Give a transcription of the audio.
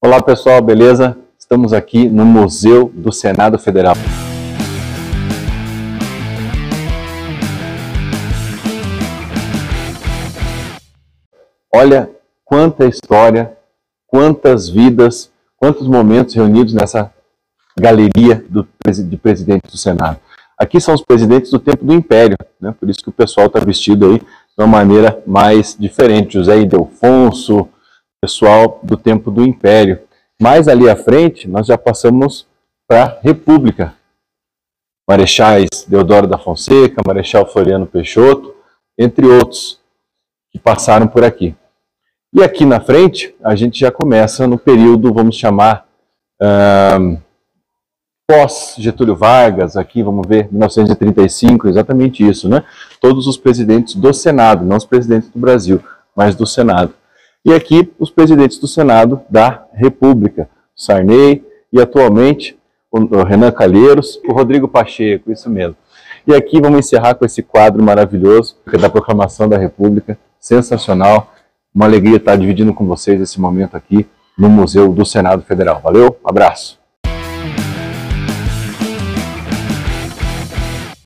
Olá pessoal, beleza? Estamos aqui no Museu do Senado Federal. Olha quanta história, quantas vidas, quantos momentos reunidos nessa galeria do, de presidentes do Senado. Aqui são os presidentes do tempo do Império, né? por isso que o pessoal está vestido aí de uma maneira mais diferente. José Ildefonso, pessoal do tempo do Império. Mais ali à frente, nós já passamos para a República. Marechais Deodoro da Fonseca, Marechal Floriano Peixoto, entre outros que passaram por aqui. E aqui na frente, a gente já começa no período, vamos chamar, pós Getúlio Vargas, aqui vamos ver, 1935, exatamente isso, né? Todos os presidentes do Senado, não os presidentes do Brasil, mas do Senado. E aqui os presidentes do Senado da República, Sarney e atualmente o Renan Calheiros, o Rodrigo Pacheco, isso mesmo. E aqui vamos encerrar com esse quadro maravilhoso da Proclamação da República, sensacional. Uma alegria estar dividindo com vocês esse momento aqui no Museu do Senado Federal. Valeu, abraço.